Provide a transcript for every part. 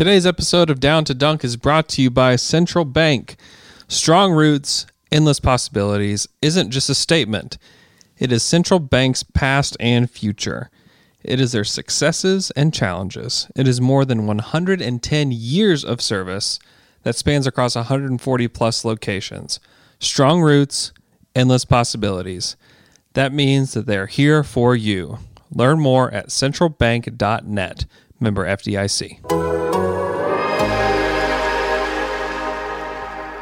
Today's episode of Down to Dunk is brought to you by Central Bank. Strong roots, endless possibilities isn't just a statement, it is Central Bank's past and future. It is their successes and challenges. It is more than 110 years of service that spans across 140 plus locations. Strong roots, endless possibilities. That means that they're here for you. Learn more at centralbank.net. Member FDIC.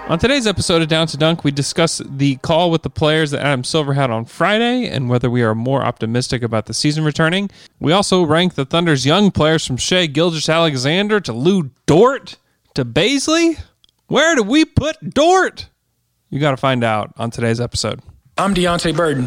On today's episode of Down to Dunk, we discuss the call with the players that Adam Silver had on Friday and whether we are more optimistic about the season returning. We also rank the Thunder's young players from Shai Gilgeous-Alexander to Lu Dort to Bazley. Where do we put Dort? You got to find out on today's episode. I'm Deonte Burton,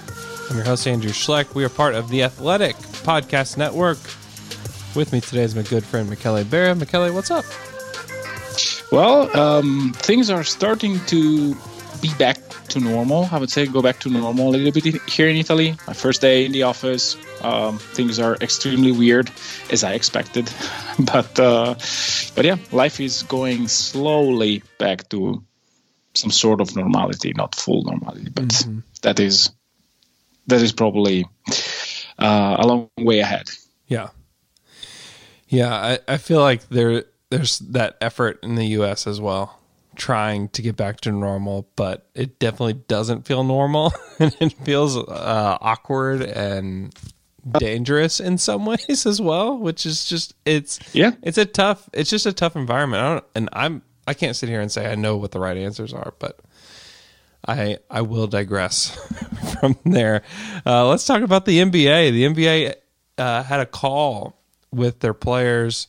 I'm your host, Andrew Schlecht. We are part of the Athletic Podcast Network. With me today is my good friend, Michele Barra. Michele, what's up? Well, um, things are starting to be back to normal. I would say go back to normal a little bit here in Italy. My first day in the office, um, things are extremely weird, as I expected. but uh, but yeah, life is going slowly back to some sort of normality, not full normality, but mm-hmm. that is that is probably uh, a long way ahead. Yeah, yeah. I, I feel like there there's that effort in the U.S. as well, trying to get back to normal, but it definitely doesn't feel normal, and it feels uh, awkward and dangerous in some ways as well. Which is just it's yeah, it's a tough. It's just a tough environment. I don't, and I'm I can't sit here and say I know what the right answers are, but I I will digress from there. Uh, let's talk about the NBA. The NBA uh, had a call with their players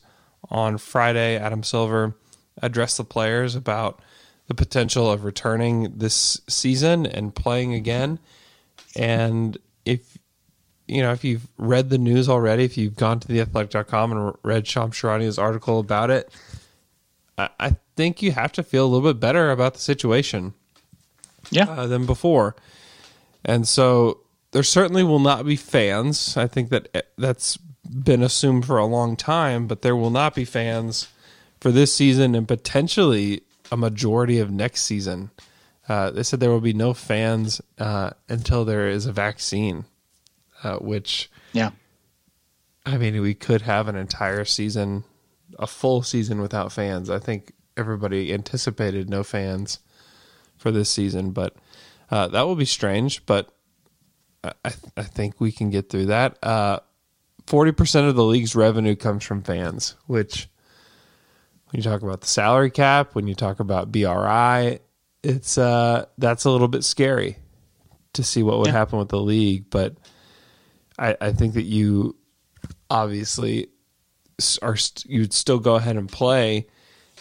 on Friday. Adam Silver addressed the players about the potential of returning this season and playing again. And if you know, if you've read the news already, if you've gone to theathletic.com and read Shams Charania's article about it, I, I think you have to feel a little bit better about the situation yeah. Uh, than before. And so there certainly will not be fans. I think that eh, that's been assumed for a long time, but there will not be fans for this season and potentially a majority of next season. Uh, they said there will be no fans uh, until there is a vaccine, uh, which, yeah, I mean, we could have an entire season, a full season without fans. I think everybody anticipated no fans for this season, but uh, that will be strange. But I, I think we can get through that. Uh, forty percent of the league's revenue comes from fans, which when you talk about the salary cap, when you talk about BRI, it's uh, that's a little bit scary to see what would yeah. happen with the league. But I, I think that you obviously are you'd still go ahead and play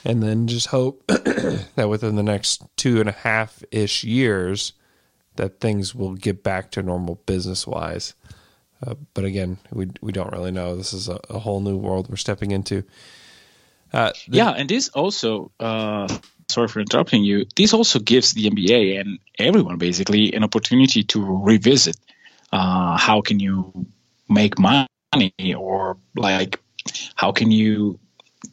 and then just hope that within the next two and a half ish years that things will get back to normal business wise. Uh, but again, we we don't really know. This is a, a whole new world we're stepping into. Uh, the, yeah, and this also, uh, sorry for interrupting you. This also gives the NBA and everyone basically an opportunity to revisit uh, how can you make money or like how can you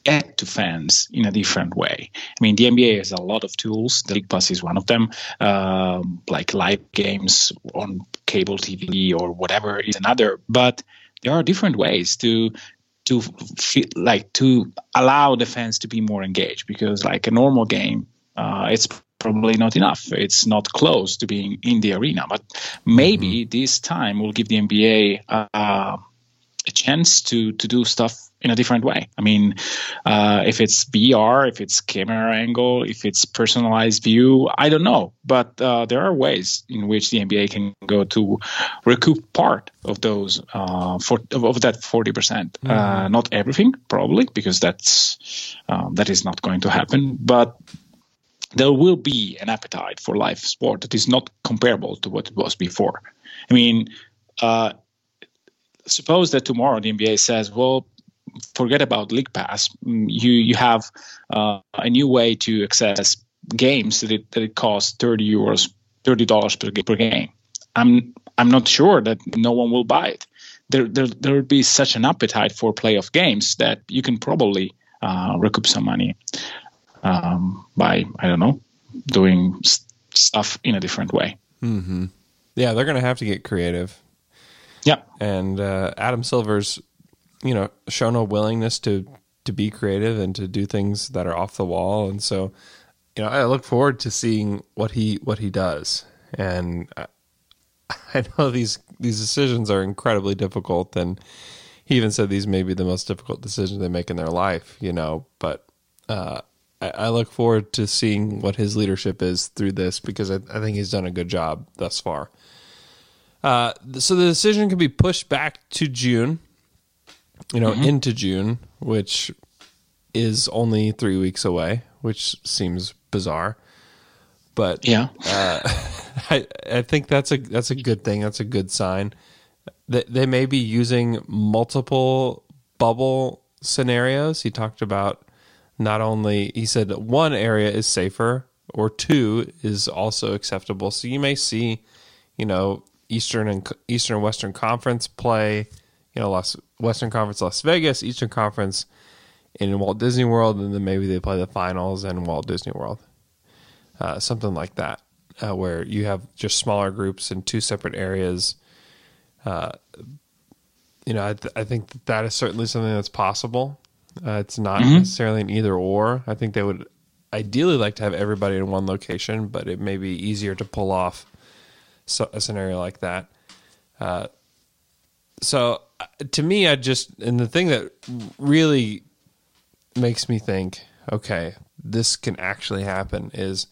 get to fans in a different way. I mean, the NBA has a lot of tools. The League Pass is one of them, um, like live games on cable TV or whatever is another. But there are different ways to to feel, like to allow the fans to be more engaged because like a normal game, uh, it's probably not enough. It's not close to being in the arena. But maybe mm-hmm. this time will give the NBA uh, a chance to to do stuff in a different way. I mean, uh, if it's VR, if it's camera angle, if it's personalized view, I don't know. But uh, there are ways in which the NBA can go to recoup part of those uh, for, of that forty percent. Uh, mm-hmm. not everything, probably, because that's um, that is not going to happen. But there will be an appetite for live sport that is not comparable to what it was before. I mean, uh, suppose that tomorrow the NBA says, well, forget about League Pass. Mm, you you have uh, a new way to access games that it, that it costs thirty euros, thirty dollars per, per game. I'm I'm not sure that no one will buy it. There there there would be such an appetite for playoff games that you can probably uh, recoup some money um, by I don't know doing stuff in a different way. Mm-hmm. Yeah, they're going to have to get creative. Yeah, and uh, Adam Silver's you know shown a willingness to to be creative and to do things that are off the wall, and so you know I look forward to seeing what he what he does. And I, I know these these decisions are incredibly difficult, and he even said these may be the most difficult decisions they make in their life. You know, but uh, I, I, look forward to seeing what his leadership is through this because I, I think he's done a good job thus far. Uh, so the decision can be pushed back to June you know, mm-hmm. into June, which is only three weeks away, which seems bizarre. But yeah, uh, I I think that's a that's a good thing. That's a good sign. That they may be using multiple bubble scenarios. He talked about not only he said one area is safer or two is also acceptable. So you may see, you know, Eastern and Eastern and Western Conference play you know, Las Western Conference Las Vegas, Eastern Conference in Walt Disney World, and then maybe they play the finals in Walt Disney World, uh, something like that, uh, where you have just smaller groups in two separate areas. Uh, you know, I, th- I, think that, that is certainly something that's possible. Uh, it's not mm-hmm. necessarily an either or. I think they would ideally like to have everybody in one location, but it may be easier to pull off so, a scenario like that. Uh, so to me, I just and the thing that really makes me think, okay, this can actually happen is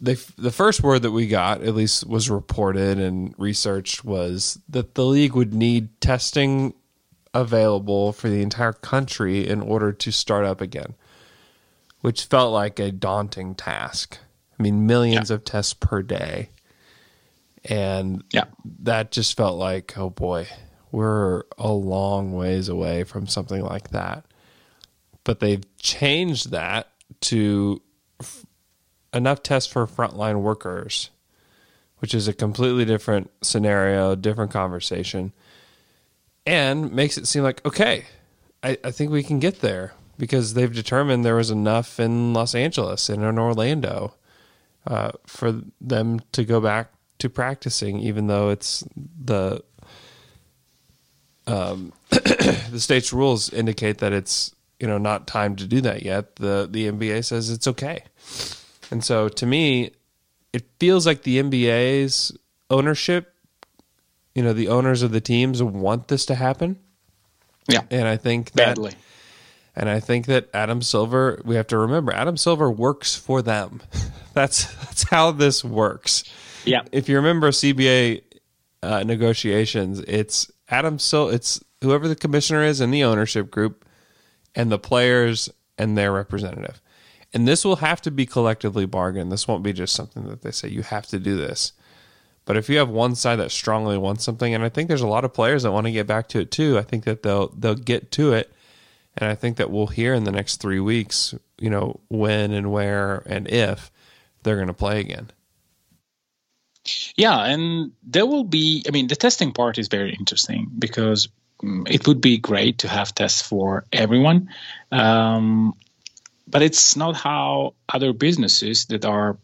they the first word that we got, at least was reported and researched, was that the league would need testing available for the entire country in order to start up again, which felt like a daunting task. I mean, millions yeah. of tests per day. And yeah. that just felt like, oh boy, we're a long ways away from something like that. But they've changed that to f- enough tests for frontline workers, which is a completely different scenario, different conversation, and makes it seem like, okay, I, I think we can get there because they've determined there was enough in Los Angeles and in Orlando uh, for them to go back to practicing, even though it's the um, the state's rules indicate that it's you know not time to do that yet. The the NBA says it's okay, and so to me, it feels like the NBA's ownership, you know, the owners of the teams want this to happen. Yeah, and I think that, badly. And I think that Adam Silver, we have to remember, Adam Silver works for them. That's that's how this works. Yeah. If you remember CBA uh, negotiations, it's Adam Sil it's whoever the commissioner is in the ownership group and the players and their representative. And this will have to be collectively bargained. This won't be just something that they say you have to do this. But if you have one side that strongly wants something, and I think there's a lot of players that want to get back to it too, I think that they'll they'll get to it. And I think that we'll hear in the next three weeks, you know, when and where and if they're going to play again. Yeah, and there will be. I mean, the testing part is very interesting because um, it would be great to have tests for everyone, um, but it's not how other businesses that are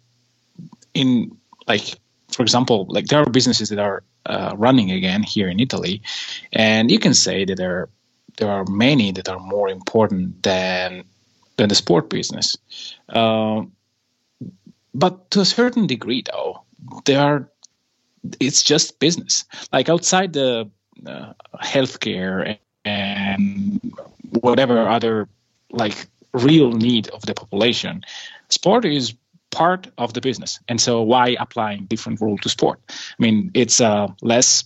in, like, for example, like there are businesses that are uh, running again here in Italy, and you can say that there there are many that are more important than than the sport business. Uh, but to a certain degree, though, they are it's just business like outside the uh, healthcare and whatever other like real need of the population. Sport is part of the business, and so why applying different rule to sport? I mean, it's uh, less.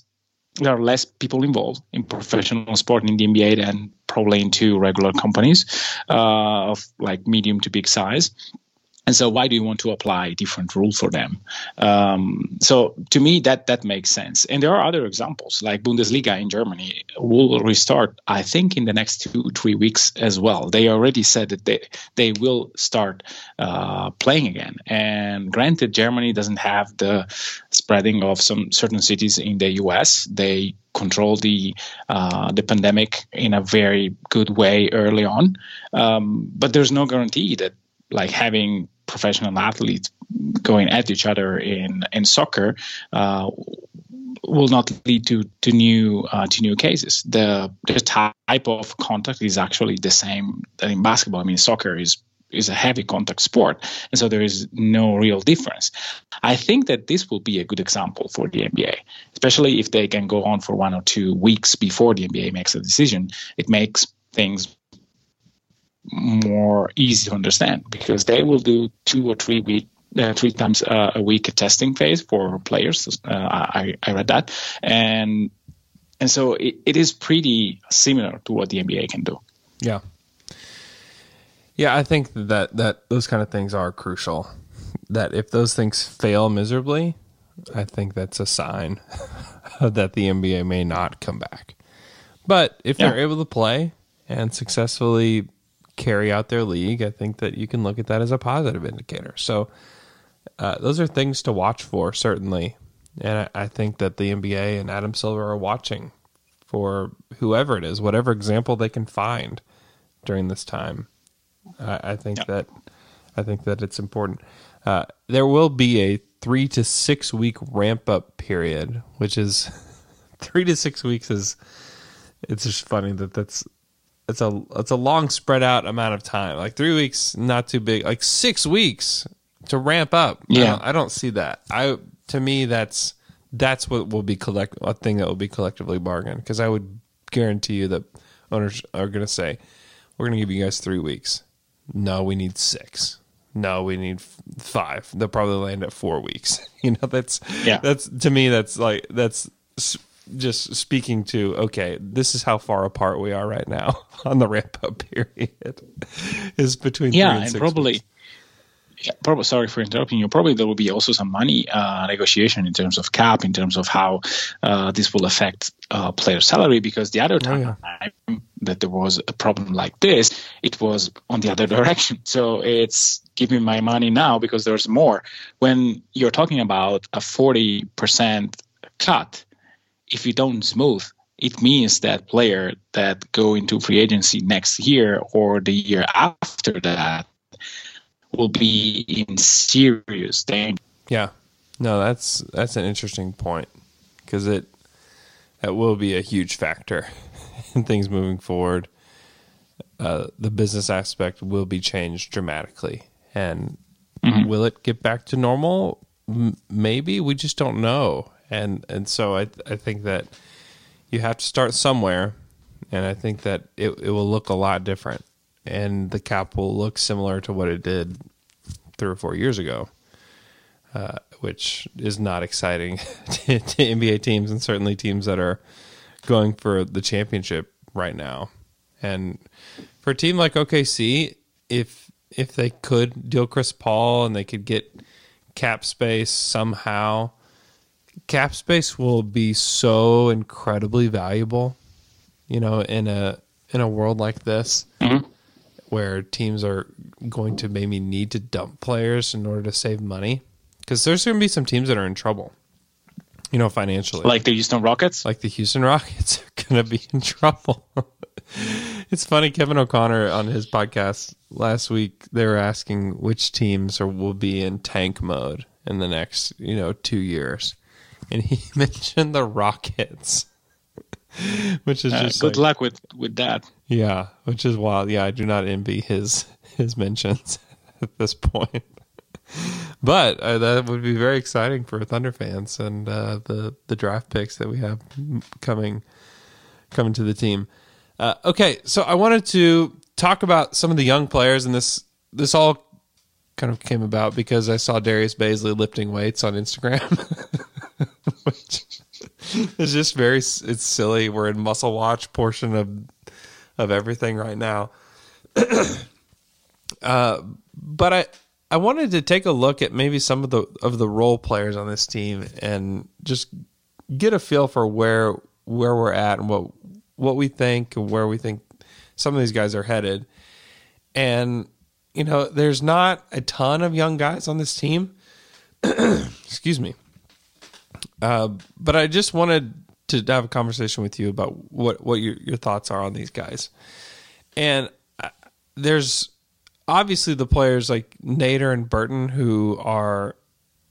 There are less people involved in professional sport in the NBA than probably into regular companies uh, of like medium to big size and so why do you want to apply different rules for them? Um, so to me that that makes sense. And there are other examples like bundesliga in germany will restart i think in the next two three weeks as well. They already said that they they will start uh, playing again. And granted germany doesn't have the spreading of some certain cities in the us they control the uh, the pandemic in a very good way early on. Um, but there's no guarantee that like having professional athletes going at each other in in soccer uh, will not lead to to new uh, to new cases. The the type of contact is actually the same in basketball. I mean, soccer is is a heavy contact sport, and so there is no real difference. I think that this will be a good example for the NBA, especially if they can go on for one or two weeks before the NBA makes a decision. It makes things more easy to understand because they will do two or three week uh, three times uh, a week a testing phase for players. Uh, I, I read that, and and so it, it is pretty similar to what the NBA can do. Yeah, yeah, I think that that those kind of things are crucial. That if those things fail miserably, I think that's a sign that the NBA may not come back. But if yeah. they're able to play and successfully carry out their league, I think that you can look at that as a positive indicator. So uh, those are things to watch for, certainly. And I, I think that the NBA and Adam Silver are watching for whoever it is, whatever example they can find during this time. I, I think yeah. that I think that it's important. Uh, there will be a three to six week ramp up period, which is three to six weeks is. It's just funny that that's it's a it's a long spread out amount of time. Like three weeks, not too big. Like six weeks to ramp up. Yeah, I don't, I don't see that. I to me that's that's what will be collect a thing that will be collectively bargained because I would guarantee you that owners are going to say we're going to give you guys three weeks. No, we need six. No, we need five. They'll probably land at four weeks. You know, that's yeah. That's to me. That's like that's just speaking to okay, this is how far apart we are right now on the ramp up period is between yeah, and, and probably. Weeks. Yeah, probably. Sorry for interrupting you. Probably there will be also some money uh, negotiation in terms of cap, in terms of how uh, this will affect uh, player salary. Because the other time oh, yeah. that there was a problem like this, it was on the other direction. So it's give me my money now because there's more. When you're talking about a forty percent cut, if you don't smooth, it means that player that go into free agency next year or the year after that will be in serious danger. Yeah, no, that's that's an interesting point because it that will be a huge factor in things moving forward. Uh, the business aspect will be changed dramatically, and mm-hmm. will it get back to normal? M- maybe we just don't know and and so I I think that you have to start somewhere, and I think that it it will look a lot different, and the cap will look similar to what it did three or four years ago, uh, which is not exciting to, to NBA teams and certainly teams that are going for the championship right now, and for a team like OKC, if if they could deal Chris Paul and they could get cap space somehow cap space will be so incredibly valuable, you know, in a in a world like this mm-hmm. where teams are going to maybe need to dump players in order to save money because there's going to be some teams that are in trouble, you know, financially. Like the Houston Rockets? Like the Houston Rockets are going to be in trouble. it's funny Kevin O'Connor on his podcast last week they were asking which teams are will be in tank mode in the next, you know, 2 years and he mentioned the Rockets, which is uh, just good like, luck with with that. Yeah, which is wild. Yeah, I do not envy his his mentions at this point. But uh, that would be very exciting for Thunder fans and uh, the the draft picks that we have coming coming to the team. Uh, okay, so I wanted to talk about some of the young players, and this this all kind of came about because I saw Darius Bazley lifting weights on Instagram, is just very it's silly. We're in muscle watch portion of of everything right now. uh, but I I wanted to take a look at maybe some of the of the role players on this team and just get a feel for where where we're at and what what we think and where we think some of these guys are headed. And you know, there's not a ton of young guys on this team. Excuse me. Uh, but I just wanted to have a conversation with you about what what your your thoughts are on these guys. And uh, there's obviously the players like Nader and Burton who are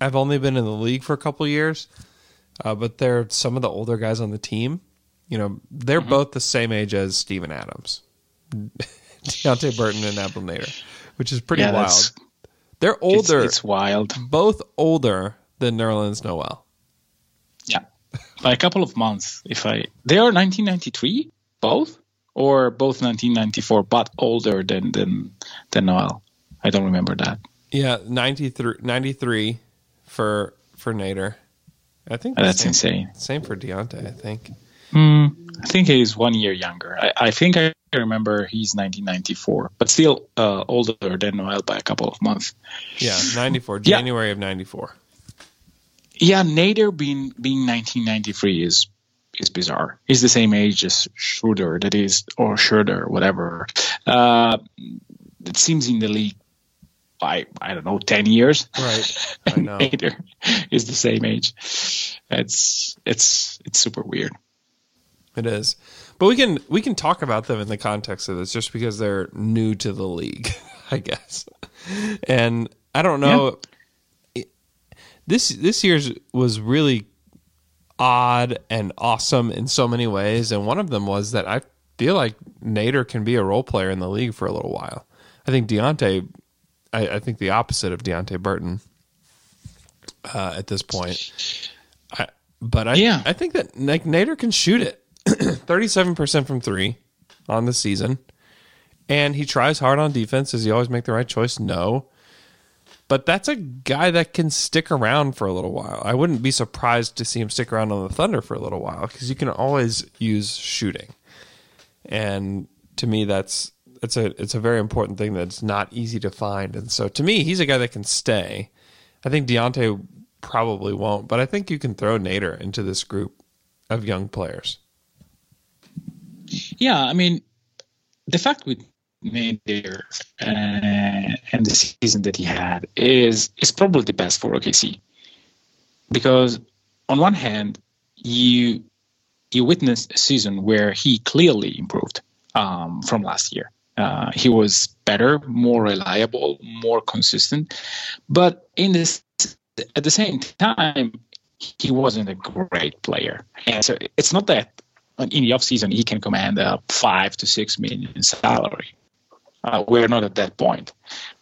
have only been in the league for a couple years, uh, but they're some of the older guys on the team. You know, they're mm-hmm. both the same age as Steven Adams, Deonte Burton, and Abdel Nader, which is pretty yeah, wild. They're older. It's, it's, wild. Both older than Nerlens Noel. By a couple of months. If I, they are 1993, both or both 1994, but older than than than Noel. I don't remember that. Yeah, 93, 93 for for Nader. I think that's same, insane. Same for Deonte, I think. Mm, I think he's one year younger. I, I, think I remember he's 1994, but still uh, older than Noel by a couple of months. Yeah, 94, January yeah. of 94. Yeah, Nader being being 1993 is is bizarre. He's the same age as Schroeder, that is, or Schroeder, whatever. Uh, it seems in the league by I don't know ten years. Right, I know. Nader is the same age. It's it's it's super weird. It is, but we can we can talk about them in the context of this, just because they're new to the league, I guess. And I don't know. Yeah. This this year's was really odd and awesome in so many ways. And one of them was that I feel like Nader can be a role player in the league for a little while. I think Deonte, I, I think the opposite of Deonte Burton uh, at this point. I, but I, yeah. I think that like Nader can shoot it 37% from three on the season. And he tries hard on defense. Does he always make the right choice? No but that's a guy that can stick around for a little while. I wouldn't be surprised to see him stick around on the Thunder for a little while because you can always use shooting. And to me, that's it's a it's a very important thing that's not easy to find. And so to me, he's a guy that can stay. I think Deonte probably won't, but I think you can throw Nader into this group of young players. Yeah, I mean, the fact with Nader uh, and the season that he had is is probably the best for OKC because on one hand you you witnessed a season where he clearly improved um, from last year. Uh, he was better, more reliable, more consistent, but in this at the same time he wasn't a great player. And so it's not that in the offseason he can command a five to six million salary. Uh, we're not at that point.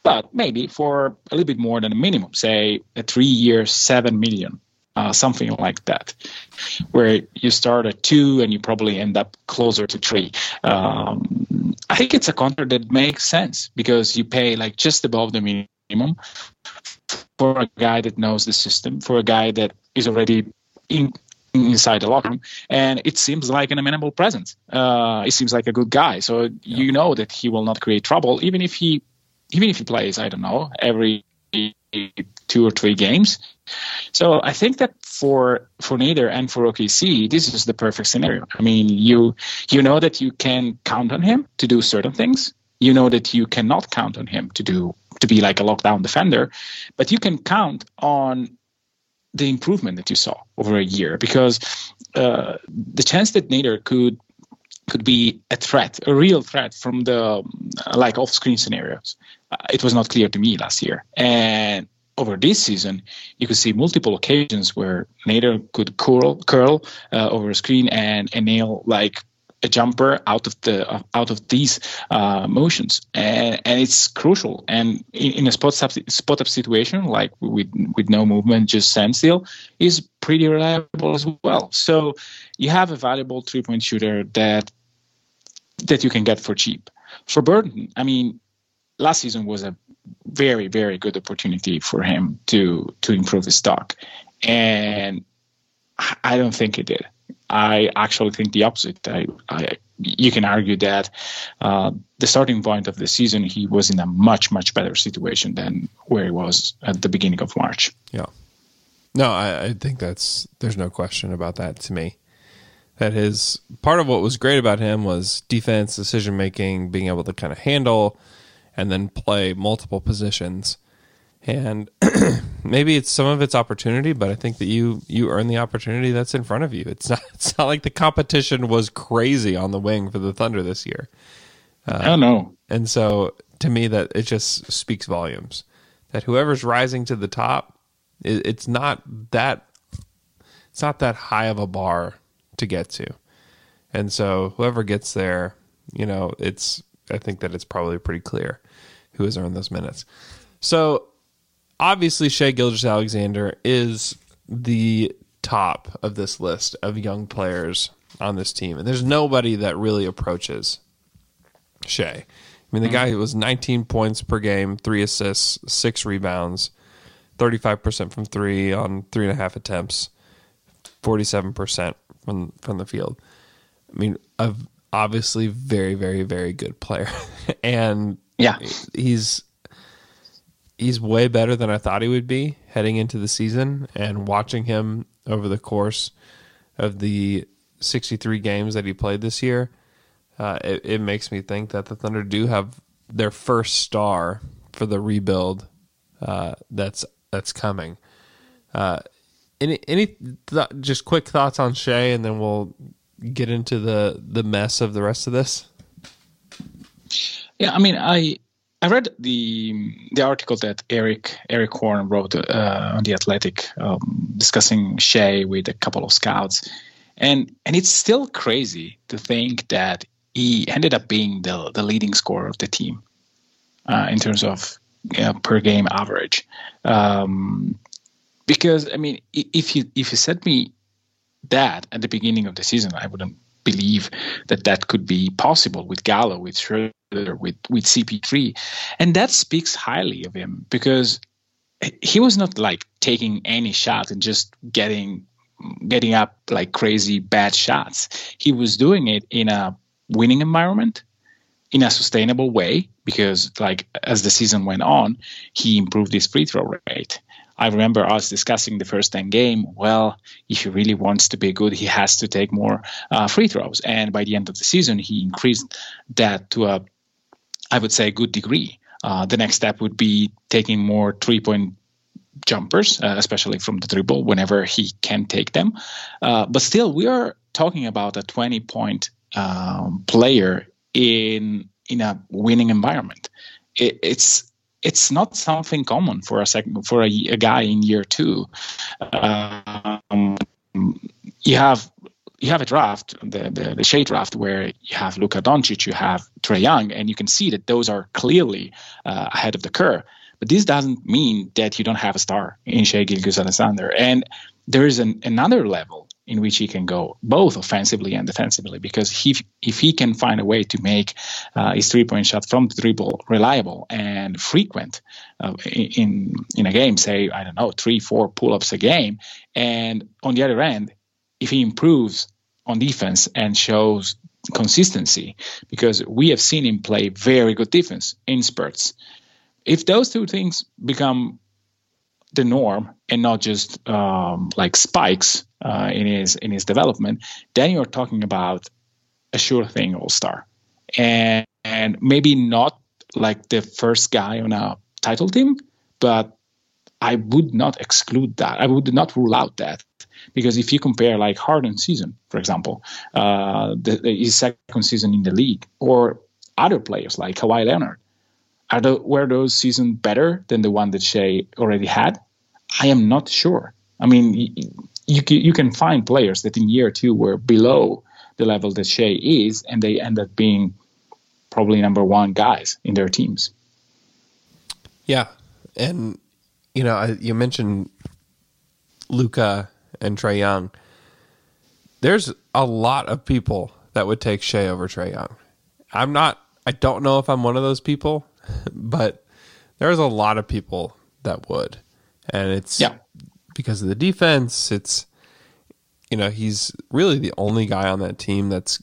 But maybe for a little bit more than a minimum, say a three year, seven million, uh, something like that, where you start at two and you probably end up closer to three. Um, I think it's a contract that makes sense because you pay like just above the minimum for a guy that knows the system, for a guy that is already in, inside the locker room, and it seems like an amenable presence. Uh, he seems like a good guy, so yeah. you know that he will not create trouble, even if he, even if he plays, I don't know, every two or three games. So I think that for for Nader and for OKC, this is the perfect scenario. I mean, you you know that you can count on him to do certain things. You know that you cannot count on him to do to be like a lockdown defender, but you can count on the improvement that you saw over a year because uh, the chance that Nader could could be a threat, a real threat from the like off-screen scenarios. Uh, it was not clear to me last year, and over this season, you could see multiple occasions where Nader could curl curl uh, over a screen and, and nail like a jumper out of the out of these uh, motions, and, and it's crucial. And in, in a spot up, spot up situation like with with no movement, just standstill, is pretty reliable as well. So you have a valuable three point shooter that that you can get for cheap. For Burton, I mean, last season was a very very good opportunity for him to to improve his stock, and I don't think he did. I actually think the opposite. I, I you can argue that uh, the starting point of the season he was in a much much better situation than where he was at the beginning of March. Yeah. No, I, I think that's there's no question about that to me. That his part of what was great about him was defense, decision making, being able to kind of handle and then play multiple positions. And maybe it's some of it's opportunity, but I think that you you earn the opportunity that's in front of you. It's not it's not like the competition was crazy on the wing for the Thunder this year. Uh, I don't know. And so to me, that it just speaks volumes that whoever's rising to the top, it, it's not that it's not that high of a bar to get to. And so whoever gets there, you know, it's I think that it's probably pretty clear who has earned those minutes. So obviously Shai Gilgeous-Alexander is the top of this list of young players on this team. And there's nobody that really approaches Shai. I mean, the mm-hmm. guy was 19 points per game, three assists, six rebounds, 35% from three on three and a half attempts, 47% from from the field. I mean, a obviously very, very, very good player, and yeah, he's he's way better than I thought he would be heading into the season. And watching him over the course of the 63 games that he played this year, uh, it, it makes me think that the Thunder do have their first star for the rebuild uh, that's that's coming. Uh, any any th- just quick thoughts on Shai, and then we'll get into the the mess of the rest of this. Yeah, I mean, I I read the the article that Erik Erik Horne wrote uh, on the Athletic, um, discussing Shai with a couple of scouts, and and it's still crazy to think that he ended up being the the leading scorer of the team uh, in terms of per game average. Um, because I mean, if you if you said me that at the beginning of the season, I wouldn't believe that that could be possible with Gallo, with Schroeder, with with CP3, and that speaks highly of him because he was not like taking any shot and just getting getting up like crazy bad shots. He was doing it in a winning environment, in a sustainable way because like as the season went on, he improved his free throw rate. I remember us discussing the first 10 game. Well, if he really wants to be good, he has to take more uh, free throws. And by the end of the season, he increased that to a, I would say, good degree. Uh, the next step would be taking more three point jumpers, uh, especially from the dribble, whenever he can take them. Uh, but still, we are talking about a 20 point um, player in in a winning environment. It, it's it's not something common for a second for a, a guy in year two. Um, you have you have a draft, the, the, the Shai draft, where you have Luka Doncic, you have Trae Young, and you can see that those are clearly uh, ahead of the curve. But this doesn't mean that you don't have a star in Shai Gilgeous-Alexander. And there is an, another level in which he can go both offensively and defensively because he, if he can find a way to make uh, his three point shot from the dribble reliable and frequent uh, in in a game say i don't know three four pull-ups a game and on the other end if he improves on defense and shows consistency because we have seen him play very good defense in spurts. If those two things become the norm and not just um, like spikes uh, in his in his development, then you're talking about a sure thing all star, and and maybe not like the first guy on a title team, but I would not exclude that. I would not rule out that because if you compare like Harden season, for example, uh, the, his second season in the league, or other players like Kawhi Leonard, are the, were those seasons better than the one that Shai already had? I am not sure. I mean, you, you, you can find players that in year two were below the level that Shai is, and they end up being probably number one guys in their teams. Yeah, and you know, I, you mentioned Luka and Trae Young. There's a lot of people that would take Shai over Trae Young I'm not. I don't know if I'm one of those people, but there's a lot of people that would, and it's yeah. because of the defense. It's you know he's really the only guy on that team that's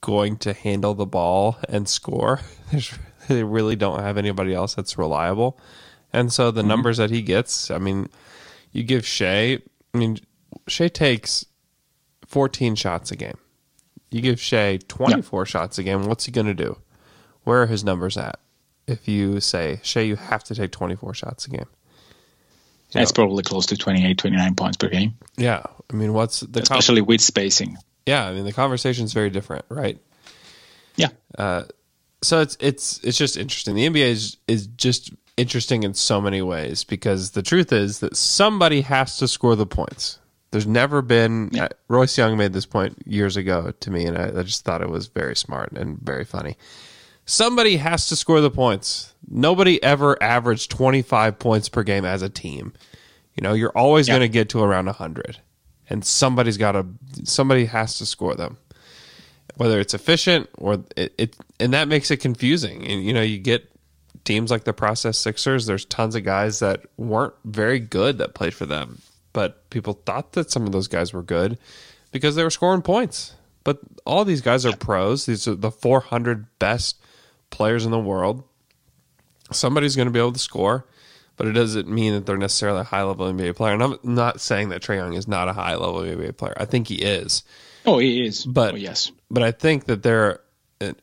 going to handle the ball and score. There's, they really don't have anybody else that's reliable, and so the mm-hmm. numbers that he gets. I mean, you give Shai. I mean, Shai takes 14 shots a game. You give Shai 24 shots a game. What's he going to do? Where are his numbers at? If you say, Shai, you have to take 24 shots a game. That's know, probably close to 28, 29 points per game. Yeah. I mean, what's the. Especially with spacing. Yeah. I mean, the conversation is very different, right? Yeah. Uh, so it's it's it's just interesting. The NBA is is just interesting in so many ways because the truth is that somebody has to score the points. There's never been. Yeah. Uh, Royce Young made this point years ago to me, and I, I just thought it was very smart and very funny. Somebody has to score the points. Nobody ever averaged 25 points per game as a team. You know, you're always yeah. going to get to around 100, and somebody's got to. Somebody has to score them, whether it's efficient or it, it. And that makes it confusing. And you know, you get teams like the Process Sixers. There's tons of guys that weren't very good that played for them but people thought that some of those guys were good because they were scoring points. But all these guys are pros. These are the 400 best players in the world. Somebody's going to be able to score, but it doesn't mean that they're necessarily a high level NBA player. And I'm not saying that Trae Young is not a high level NBA player. I think he is. Oh, he is. But oh, yes, but I think that there,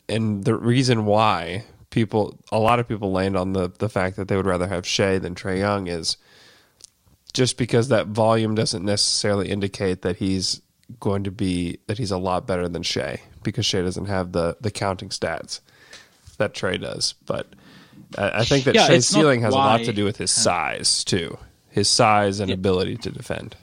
and the reason why people, a lot of people land on the the fact that they would rather have Shai than Trae Young is just because that volume doesn't necessarily indicate that he's going to be that he's a lot better than Shai because Shai doesn't have the the counting stats that Trae does. But I think that yeah, Shai's ceiling has why, a lot to do with his size too, his size and yeah. ability to defend.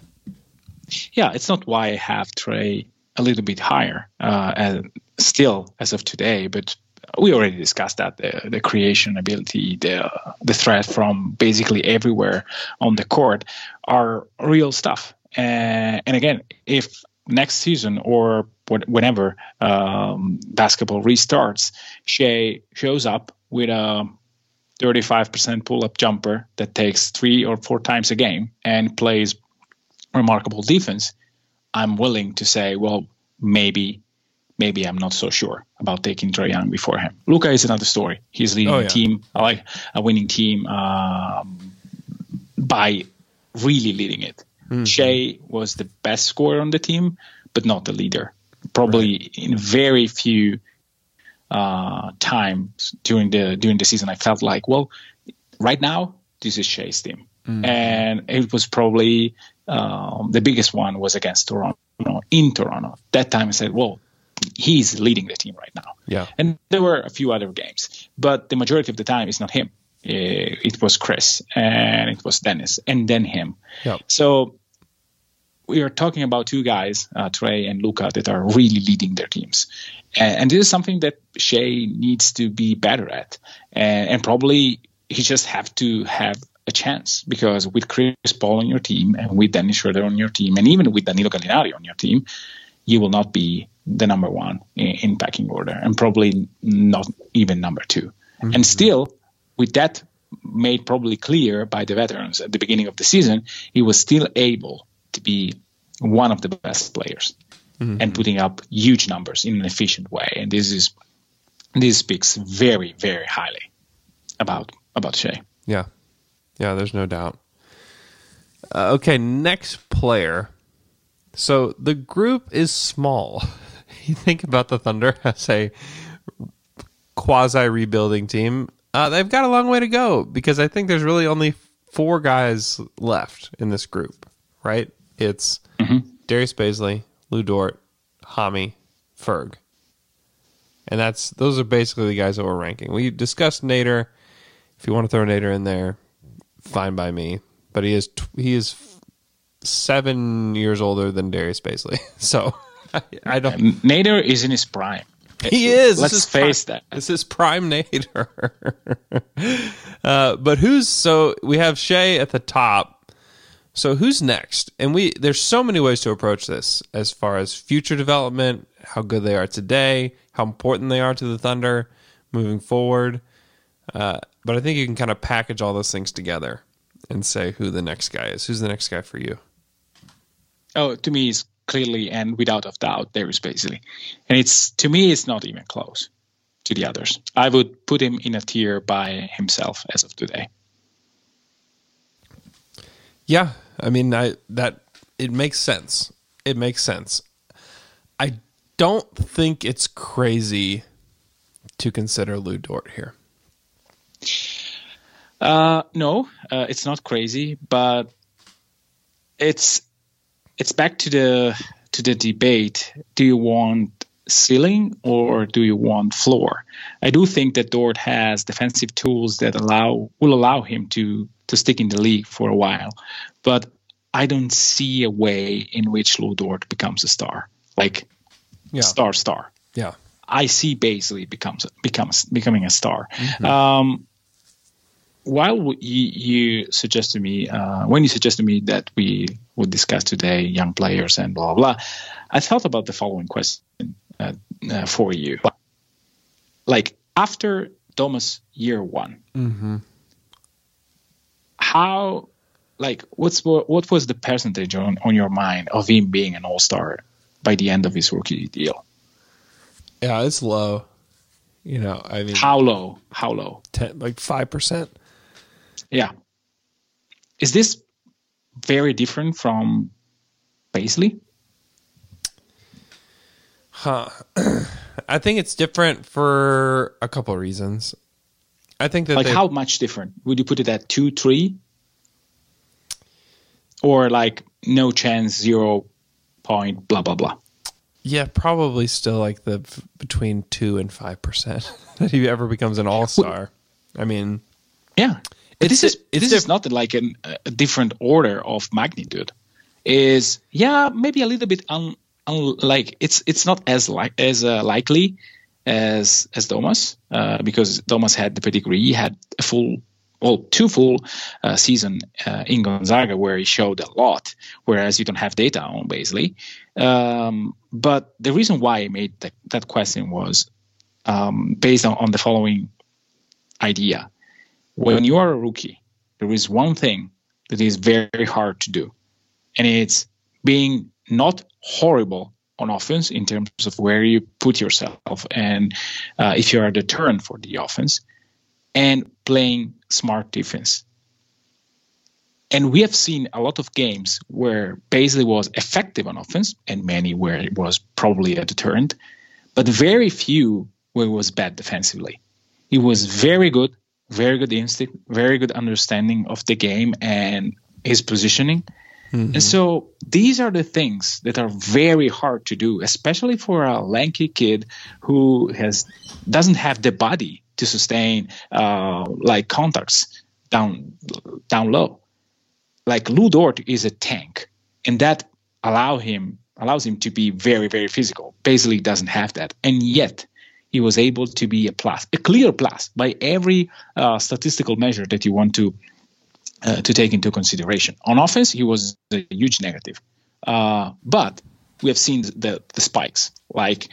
Yeah, it's not why I have Trey a little bit higher, uh, and still as of today, but we already discussed that the, the creation ability, the the threat from basically everywhere on the court are real stuff. Uh, and again, if next season or whenever um, basketball restarts, Shai shows up with a 35% pull-up jumper that takes three or four times a game and plays remarkable defense, I'm willing to say, well, maybe maybe I'm not so sure about taking Trae Young before him. Luka is another story. He's leading oh, yeah. a team, like a winning team, um, by really leading it. Mm-hmm. Shai was the best scorer on the team, but not the leader. Probably in very few uh, times during the during the season, I felt like, well, right now this is Shai's team, mm-hmm. and it was probably um, the biggest one was against Toronto in Toronto. That time I said, well, he's leading the team right now. Yeah. And there were a few other games, but the majority of the time it's not him. Eh, it was Chris and it was Dennis and then him. Yep. So we are talking about two guys, uh, Trae and Luka, that are really leading their teams. And, and, this is something that Shai needs to be better at. And, and probably he just have to have a chance because with Chris Paul on your team and with Dennis Schroeder on your team and even with Danilo Gallinari on your team, you will not be the number one in, in packing order and probably not even number 2 mm-hmm. And still, with that made probably clear by the veterans at the beginning of the season, he was still able to be one of the best players mm-hmm. and putting up huge numbers in an efficient way. And this is this speaks very, very highly about about Shai. Yeah, yeah. There's no doubt. Uh, okay, next player. So the group is small. you think about the Thunder as a quasi rebuilding team, uh, they've got a long way to go because I think there's really only four guys left in this group, right? It's mm-hmm. Darius Bazley, Lu Dort, Hami, Ferg. And that's those are basically the guys that we're ranking. We discussed Nader. If you want to throw Nader in there, fine by me. But he is he is seven years older than Darius Bazley, so I don't. Nader is in his prime. He is. Let's face prime, that. This is prime Nader. uh, but who's so? We have Shai at the top. So who's next? And we there's so many ways to approach this as far as future development, how good they are today, how important they are to the Thunder moving forward. Uh, but I think you can kind of package all those things together and say who the next guy is. Who's the next guy for you? Oh, to me, it's clearly and without a doubt Darius Bazley, and it's to me, it's not even close to the others. I would put him in a tier by himself as of today. Yeah, I mean, I that it makes sense. It makes sense. I don't think it's crazy to consider Lu Dort here. Uh, no, uh, it's not crazy, but it's it's back to the to the debate. Do you want ceiling or do you want floor? I do think that Dort has defensive tools that allow will allow him to to stick in the league for a while, but I don't see a way in which Lu Dort becomes a star, like yeah. star star. Yeah, I see Bazley becomes becomes becoming a star. Mm-hmm. Um, while you, you suggested to me uh, when you suggested me that we would discuss today young players and blah blah, blah I thought about the following question for you. Like after Domas year one, mm-hmm. how like what's what was the percentage on, on your mind of him being an all star by the end of his rookie deal? Yeah, it's low. You know, I mean, how low? How low? 10, like five percent. Yeah. Is this very different from Bazley? Huh. I think it's different for a couple of reasons. I think that like how much different? Would you put it at two, three, or like no chance, zero point, blah blah blah? Yeah, probably still like the between two and five percent that he ever becomes an all star. I mean, yeah, this is this is not like an, a different order of magnitude. Is yeah, maybe a little bit un, like it's it's not as like as uh, likely as as Domas uh, because Domas had the pedigree, he had a full well two full uh, season uh, in Gonzaga where he showed a lot, whereas you don't have data on Bazley. Um, but the reason why I made that, that question was um, based on, on the following idea: when you are a rookie, there is one thing that is very hard to do, and it's being not horrible on offense in terms of where you put yourself and uh, if you are the turn for the offense and playing smart defense. And we have seen a lot of games where Bazley was effective on offense and many where it was probably a deterrent, but very few where it was bad defensively. He was very good, very good instinct, very good understanding of the game and his positioning Mm-hmm. And so these are the things that are very hard to do, especially for a lanky kid who has doesn't have the body to sustain uh, like contacts down down low. Like Lu Dort is a tank, and that allow him allows him to be very very physical. Bazley, doesn't have that, and yet he was able to be a plus, a clear plus by every uh, statistical measure that you want to uh, to take into consideration. On offense, he was a huge negative. Uh, but we have seen the, the spikes. Like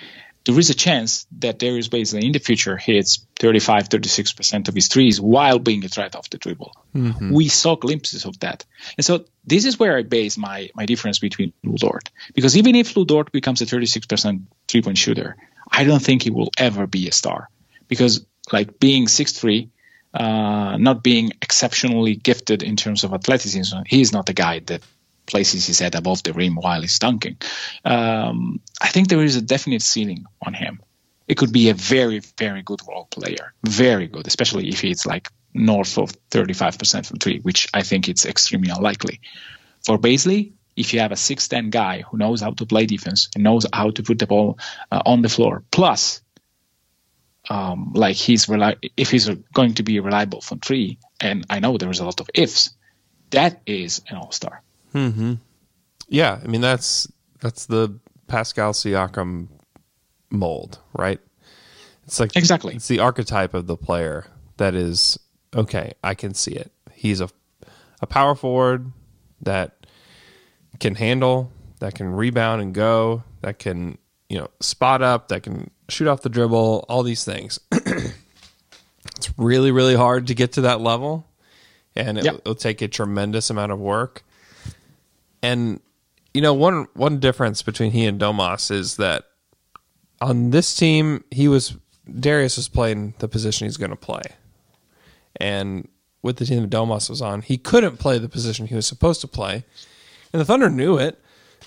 there is a chance that Darius Bazley in the future hits 35, 36% of his threes while being a threat off the dribble. Mm-hmm. We saw glimpses of that. And so this is where I base my, my difference between Lu Dort. Because even if Lu Dort becomes a 36% three point shooter, I don't think he will ever be a star. Because like being 6'3, uh, not being exceptionally gifted in terms of athleticism, He is not the guy that places his head above the rim while he's dunking. Um, I think there is a definite ceiling on him. It could be a very, very good role player, very good, especially if he's like north of 35% from three, which I think it's extremely unlikely. For Bazley, if you have a 6'10 guy who knows how to play defense and knows how to put the ball uh, on the floor, plus um, like he's reli- if he's going to be reliable from three, and I know there's a lot of ifs, that is an all star. Hmm. Yeah, I mean that's that's the Pascal Siakam mold, right? It's like exactly it's the archetype of the player that is okay. I can see it. He's a a power forward that can handle, that can rebound and go, that can you know, spot up, that can shoot off the dribble, all these things. it's really, really hard to get to that level, and it, will take a tremendous amount of work. And you know, one one difference between he and Domas is that on this team, he was Darius was playing the position he's going to play, and with the team that Domas was on, he couldn't play the position he was supposed to play, and the Thunder knew it.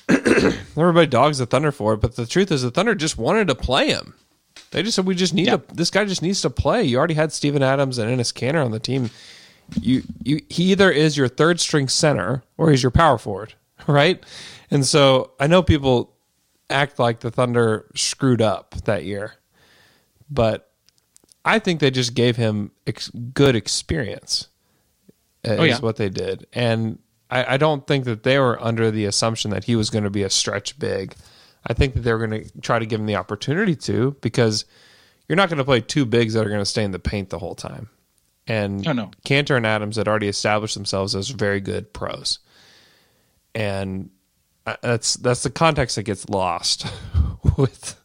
Everybody dogs the Thunder for it, but the truth is, the Thunder just wanted to play him. They just said, "We just need to. This guy just needs to play." You already had Steven Adams and Enes Kanter on the team. You, you, he either is your third string center or he's your power forward, right? And so I know people act like the Thunder screwed up that year, but I think they just gave him ex- good experience. Oh, is oh, yeah. what they did, and I, I don't think that they were under the assumption that he was going to be a stretch big. I think that they were going to try to give him the opportunity to because you're not going to play two bigs that are going to stay in the paint the whole time. And oh, no. Kanter and Adams had already established themselves as very good pros. And uh, that's that's the context that gets lost with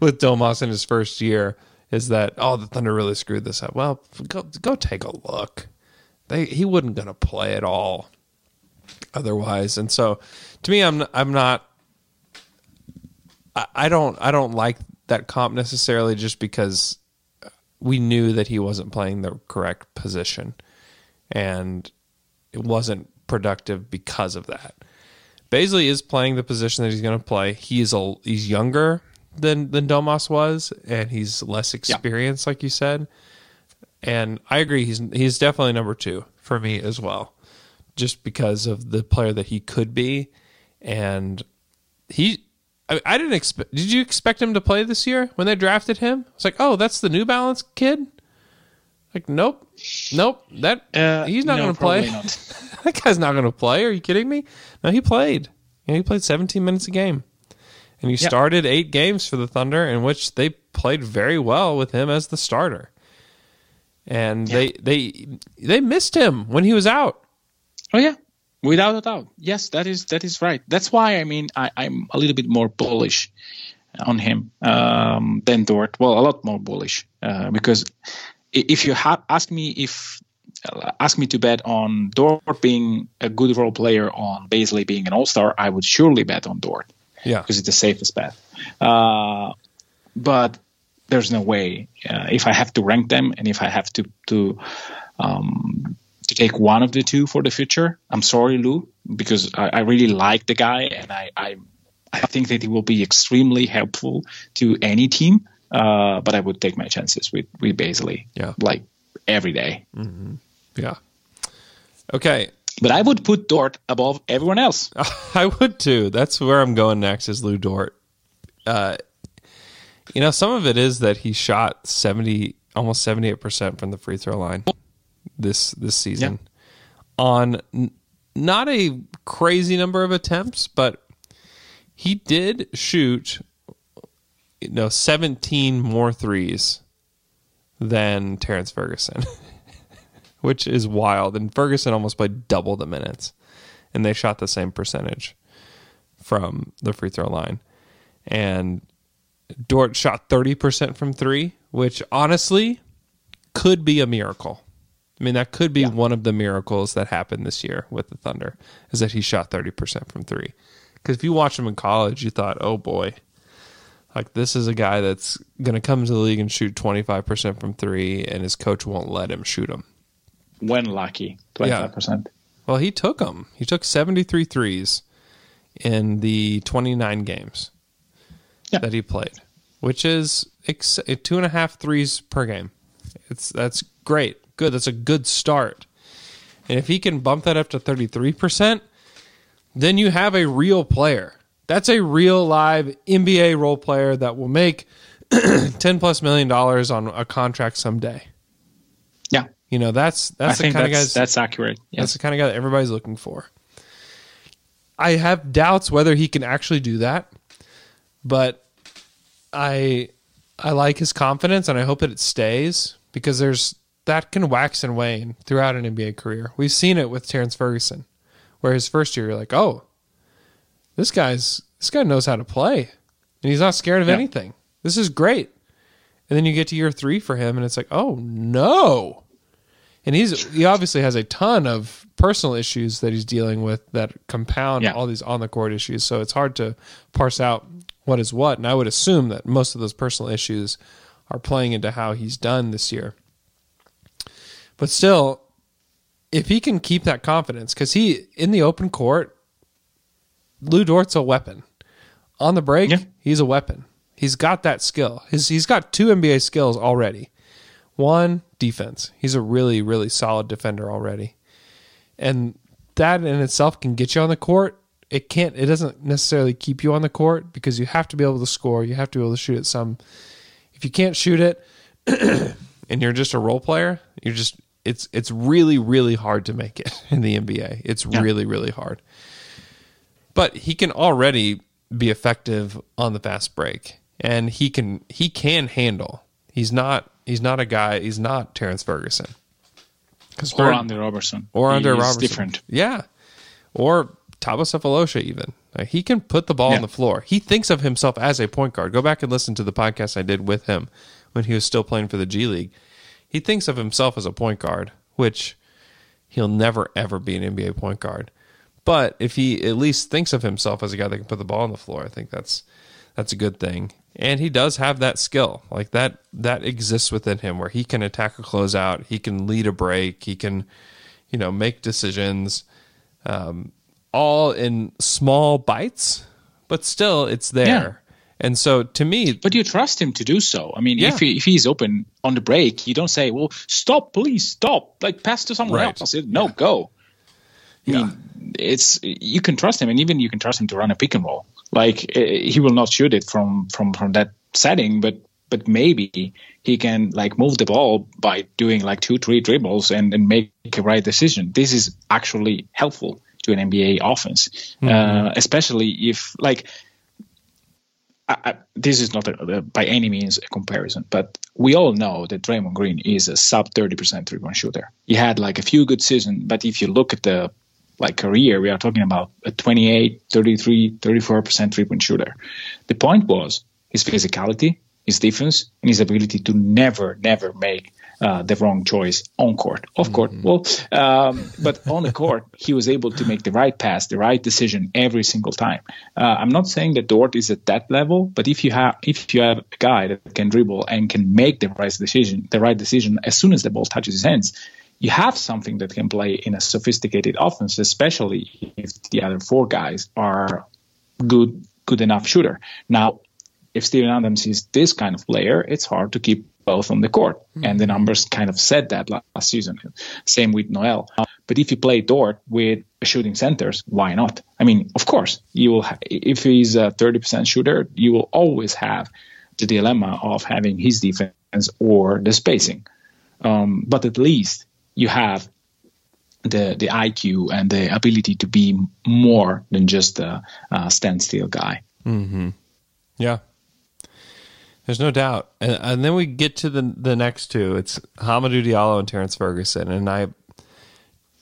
with Domas in his first year is that oh the Thunder really screwed this up. Well, go go take a look. They he wasn't going to play at all otherwise, and so to me, I'm I'm not. I, I don't I don't like that comp necessarily just because we knew that he wasn't playing the correct position, and it wasn't productive because of that. Bazley is playing the position that he's going to play. He's a he's younger than than Domas was, and he's less experienced, yeah. like you said. And I agree, he's he's definitely number two for me as well, just because of the player that he could be, and he. I, I didn't expect. Did you expect him to play this year when they drafted him? It's like, oh, that's the New Balance kid. Like, nope, nope. That uh, he's not no, going to play. that guy's not going to play. Are you kidding me? No, he played. You know, he played 17 minutes a game, and he yep. started eight games for the Thunder, in which they played very well with him as the starter. And they they they missed him when he was out. Oh yeah, without a doubt. Yes, that is that is right. That's why I mean I, I'm a little bit more bullish on him um, than Dort. Well, a lot more bullish uh, because if you ha- ask me if uh, ask me to bet on Dort being a good role player on Bazley being an all star, I would surely bet on Dort. Yeah, because it's the safest bet. Uh, but there's no way uh, if I have to rank them and if I have to to um, to take one of the two for the future. I'm sorry, Lu, because I, I really like the guy and I, I I think that he will be extremely helpful to any team. Uh, but I would take my chances with with Bazley. Yeah, like every day. Mm-hmm. Yeah. Okay. But I would put Dort above everyone else. I would too. That's where I'm going next. Is Lu Dort? Uh, you know, some of it is that he shot seventy, almost seventy eight percent from the free throw line this this season yeah. on n- not a crazy number of attempts, but he did shoot you know 17 more threes than Terrence Ferguson, which is wild. And Ferguson almost played double the minutes, and they shot the same percentage from the free throw line. And Dort shot 30% from three, which honestly could be a miracle. I mean, that could be yeah. one of the miracles that happened this year with the Thunder, is that he shot 30% from three. Because if you watch him in college, you thought, oh boy, like this is a guy that's going to come to the league and shoot 25% from 3 and his coach won't let him shoot them. When lucky, 25%. Yeah. Well, he took them. He took 73 threes in the 29 games yeah. that he played, which is ex- two and a half threes per game. It's that's great. Good. That's a good start. And if he can bump that up to 33%, then you have a real player. That's a real live NBA role player that will make 10 plus million dollars on a contract someday. Yeah. You know, that's that's I the kind of guys that's accurate. Yes. That's the kind of guy that everybody's looking for. I have doubts whether he can actually do that, but I I like his confidence and I hope that it stays because there's that can wax and wane throughout an NBA career. We've seen it with Terrence Ferguson, where his first year you're like, oh, this guy's this guy knows how to play. and he's not scared of yeah. anything. This is great. And then you get to year three for him, and it's like, oh no. And he's he obviously has a ton of personal issues that he's dealing with that compound yeah. all these on the court issues. So it's hard to parse out what is what. And I would assume that most of those personal issues are playing into how he's done this year. But still, if he can keep that confidence, because he in the open court, Lu Dort's a weapon. On the break, yeah. he's a weapon. He's got that skill. His, he's got two NBA skills already. One, defense. He's a really, really solid defender already. And that in itself can get you on the court. It can't it doesn't necessarily keep you on the court because you have to be able to score. You have to be able to shoot it some. If you can't shoot it and you're just a role player, you're just it's it's really, really hard to make it in the NBA. It's yeah. really, really hard. But he can already be effective on the fast break. And he can he can handle. He's not he's not a guy, he's not Terrence Ferguson. Or Andre Roberson. Or Andre Roberson. different. Yeah. Or Thabo Sefolosha even. Like, he can put the ball yeah. on the floor. He thinks of himself as a point guard. Go back and listen to the podcast I did with him when he was still playing for the G League. He thinks of himself as a point guard, which he'll never ever be an NBA point guard. But if he at least thinks of himself as a guy that can put the ball on the floor, I think that's that's a good thing. And he does have that skill. Like that that exists within him where he can attack a closeout, he can lead a break, he can, you know, make decisions um, all in small bites, but still it's there. And so to me, but you trust him to do so. I mean, yeah. if he, if he's open on the break, you don't say, "Well, stop, please, stop!" Like pass to someone right. else. No, yeah. go. I yeah. mean, it's you can trust him, and even you can trust him to run a pick and roll. Like eh, he will not shoot it from from from that setting, but but maybe he can like move the ball by doing like two three dribbles and, and make a right decision. This is actually helpful to an NBA offense, mm-hmm. uh, especially if like. I, this is not a, a, by any means a comparison, but we all know that Draymond Green is a sub 30% three point shooter. He had like a few good seasons, but if you look at the like career, we are talking about a 28, 33, 34% three point shooter. The point was his physicality, his defense, and his ability to never, never make uh, the wrong choice on court. Off court, mm-hmm. well, um, but on the court, he was able to make the right pass, the right decision every single time. Uh, I'm not saying that Dort is at that level, but if you have if you have a guy that can dribble and can make the right decision, the right decision as soon as the ball touches his hands, you have something that can play in a sophisticated offense, especially if the other four guys are good good enough shooter. Now, if Steven Adams is this kind of player, it's hard to keep both on the court, mm-hmm. and the numbers kind of said that last season. Same with Noel. But if you play Dort with shooting centers, why not? I mean, of course, you will. Ha- if he's a 30% shooter, you will always have the dilemma of having his defense or the spacing. Um, but at least you have the the IQ and the ability to be more than just a, a standstill guy. Mm-hmm. Yeah, there's no doubt. And, and, then we get to the the next two. It's Hamidou Diallo and Terrence Ferguson, and I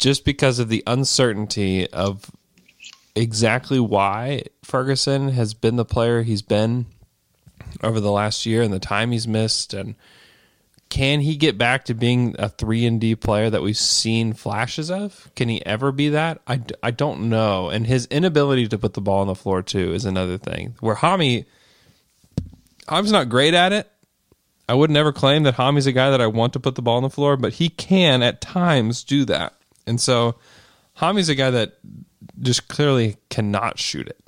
just because of the uncertainty of exactly why Ferguson has been the player he's been over the last year and the time he's missed and can he get back to being a 3 and D player that we've seen flashes of? Can he ever be that? I, I don't know. And his inability to put the ball on the floor too is another thing. Where Hami Hami's not great at it. I would never claim that Hami's a guy that I want to put the ball on the floor, but he can at times do that. And so Hami's a guy that just clearly cannot shoot it.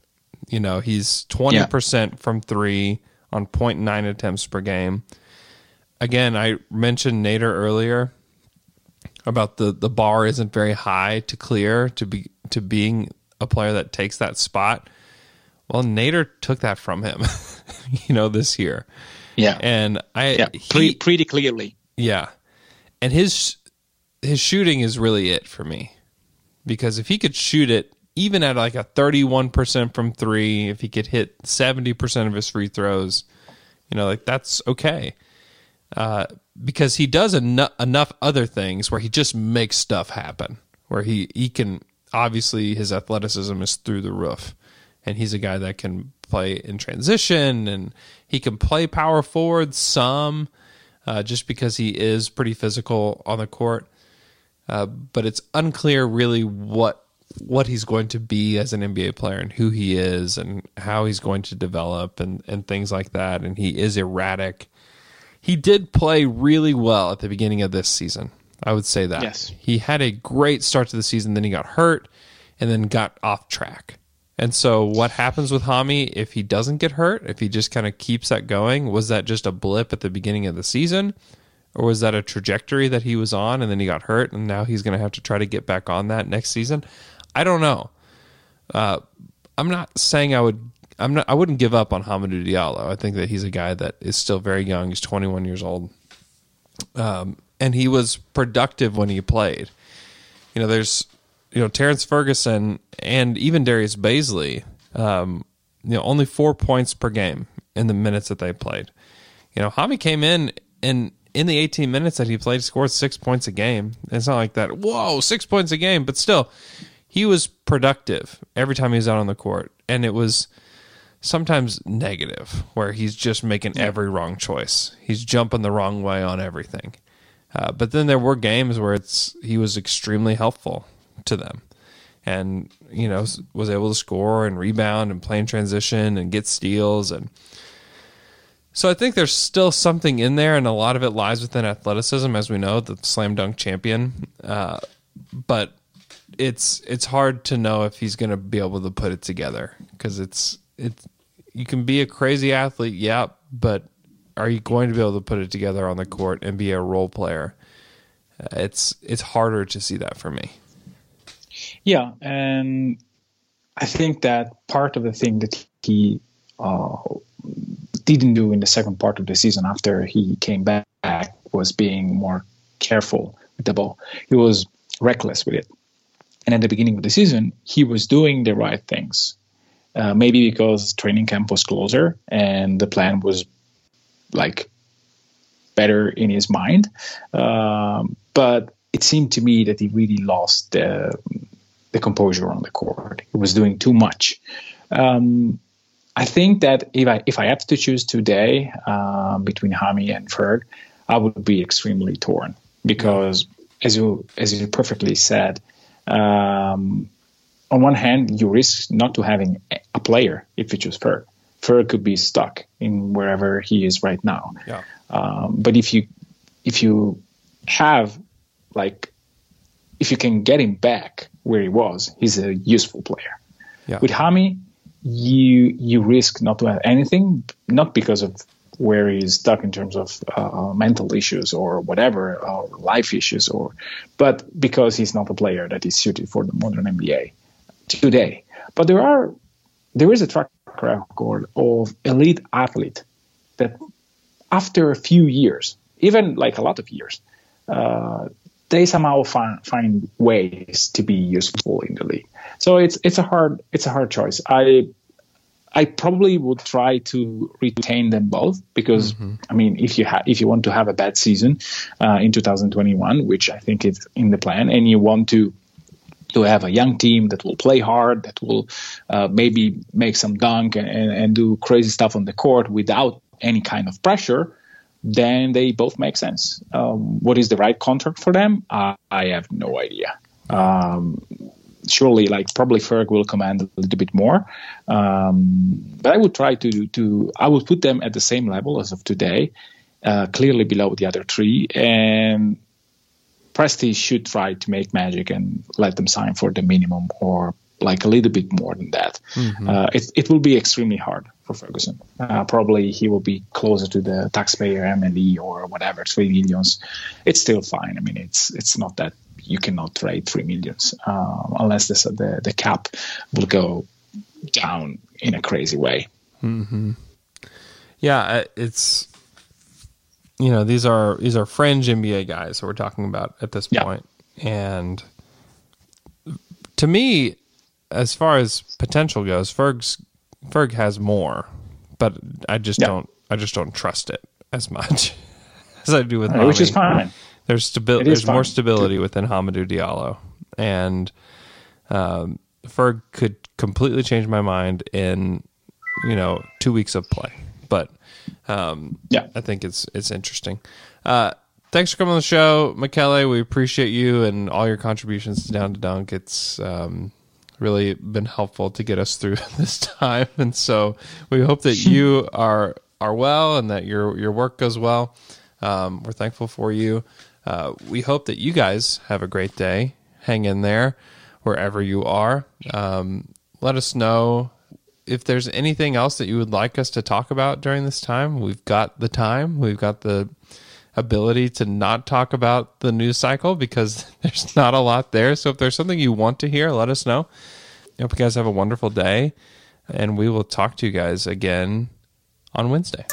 You know, he's 20% yeah. from 3 on 0.9 attempts per game again, I mentioned Nader earlier about the the bar isn't very high to clear to be to being a player that takes that spot. Well, Nader took that from him, you know, this year. Yeah, and I yeah, he, pretty clearly. Yeah, and his his shooting is really it for me because if he could shoot it even at like a 31% from 3 if he could hit 70% of his free throws you know like that's okay uh, because he does en- enough other things where he just makes stuff happen. Where he he can obviously his athleticism is through the roof, and he's a guy that can play in transition and he can play power forward some, uh, just because he is pretty physical on the court. Uh, but it's unclear really what what he's going to be as an NBA player and who he is and how he's going to develop and, and things like that. And he is erratic. He did play really well at the beginning of this season. I would say that. Yes. He had a great start to the season, then he got hurt and then got off track. And so what happens with Hami if he doesn't get hurt, if he just kind of keeps that going? Was that just a blip at the beginning of the season? Or was that a trajectory that he was on and then he got hurt and now he's going to have to try to get back on that next season? I don't know. Uh, I'm not saying I would. I'm not. I wouldn't give up on Hamidou Diallo. I think that he's a guy that is still very young. He's 21 years old, um, and he was productive when he played. You know, there's you know Terrence Ferguson and even Darius Bazley. Um, you know, only four points per game in the minutes that they played. You know, Hami came in and in the 18 minutes that he played, scored six points a game. It's not like that. Whoa, six points a game, but still, he was productive every time he was out on the court, and it was sometimes negative, where he's just making every wrong choice. He's jumping the wrong way on everything. Uh, but then there were games where it's he was extremely helpful to them, and you know was able to score and rebound and play in transition and get steals and. So I think there's still something in there, and a lot of it lies within athleticism, as we know, the slam dunk champion. Uh, but it's it's hard to know if he's going to be able to put it together because it's it's you can be a crazy athlete, yeah, but are you going to be able to put it together on the court and be a role player? Uh, it's it's harder to see that for me. Yeah, and I think that part of the thing that he uh, didn't do in the second part of the season after he came back was being more careful with the ball. He was reckless with it. And at the beginning of the season, he was doing the right things. Uh, maybe because training camp was closer and the plan was like better in his mind. Um, but it seemed to me that he really lost the, the composure on the court. He was doing too much. Um, I think that if I if I have to choose today um, between Hami and Ferg, I would be extremely torn because, as you as you perfectly said, um, on one hand, you risk not to having a player if you choose Ferg. Ferg could be stuck in wherever he is right now. Yeah. Um, but if you if you have like if you can get him back where he was, he's a useful player. Yeah. With Hami, you you risk not to have anything, not because of where he's stuck in terms of uh, mental issues or whatever, or life issues, or but because he's not a player that is suited for the modern NBA today. But there are there is a track record of elite athlete that after a few years, even like a lot of years, uh, they somehow find find ways to be useful in the league. So it's it's a hard it's a hard choice. I I probably would try to retain them both because mm-hmm. I mean, if you have if you want to have a bad season uh, in 2021, which I think is in the plan, and you want to to have a young team that will play hard, that will uh, maybe make some dunk and, and, and, do crazy stuff on the court without any kind of pressure, then they both make sense. Um, what is the right contract for them? I have no idea. Um, surely like probably Ferg will command a little bit more. Um, but I would try to to I would put them at the same level as of today, uh, clearly below the other three, and Presti should try to make magic and let them sign for the minimum or like a little bit more than that. Mm-hmm. Uh, it it will be extremely hard for Ferguson. Uh, probably he will be closer to the taxpayer MLE or whatever, three millions. It's still fine. I mean, it's it's not that you cannot trade three millions um, unless this, the the cap will go down in a crazy way. Mm-hmm. Yeah, uh, it's you know these are these are fringe NBA guys that we're talking about at this yeah. point, and to me, as far as potential goes, Ferg's Ferg has more, but I just yeah. don't I just don't trust it as much as I do with right, which is fine. There's stability. There's more stability within Hamidou Diallo, and um, Ferg could completely change my mind in you know two weeks of play. But um, yeah, I think it's it's interesting. Uh, thanks for coming on the show, Michele. We appreciate you and all your contributions to Down to Dunk. It's um, really been helpful to get us through this time, and so we hope that you are are well and that your your work goes well. Um, we're thankful for you. Uh, we hope that you guys have a great day. Hang in there wherever you are. Um, let us know if there's anything else that you would like us to talk about during this time. We've got the time. We've got the ability to not talk about the news cycle because there's not a lot there. So if there's something you want to hear, let us know. I hope you guys have a wonderful day, and we will talk to you guys again on Wednesday.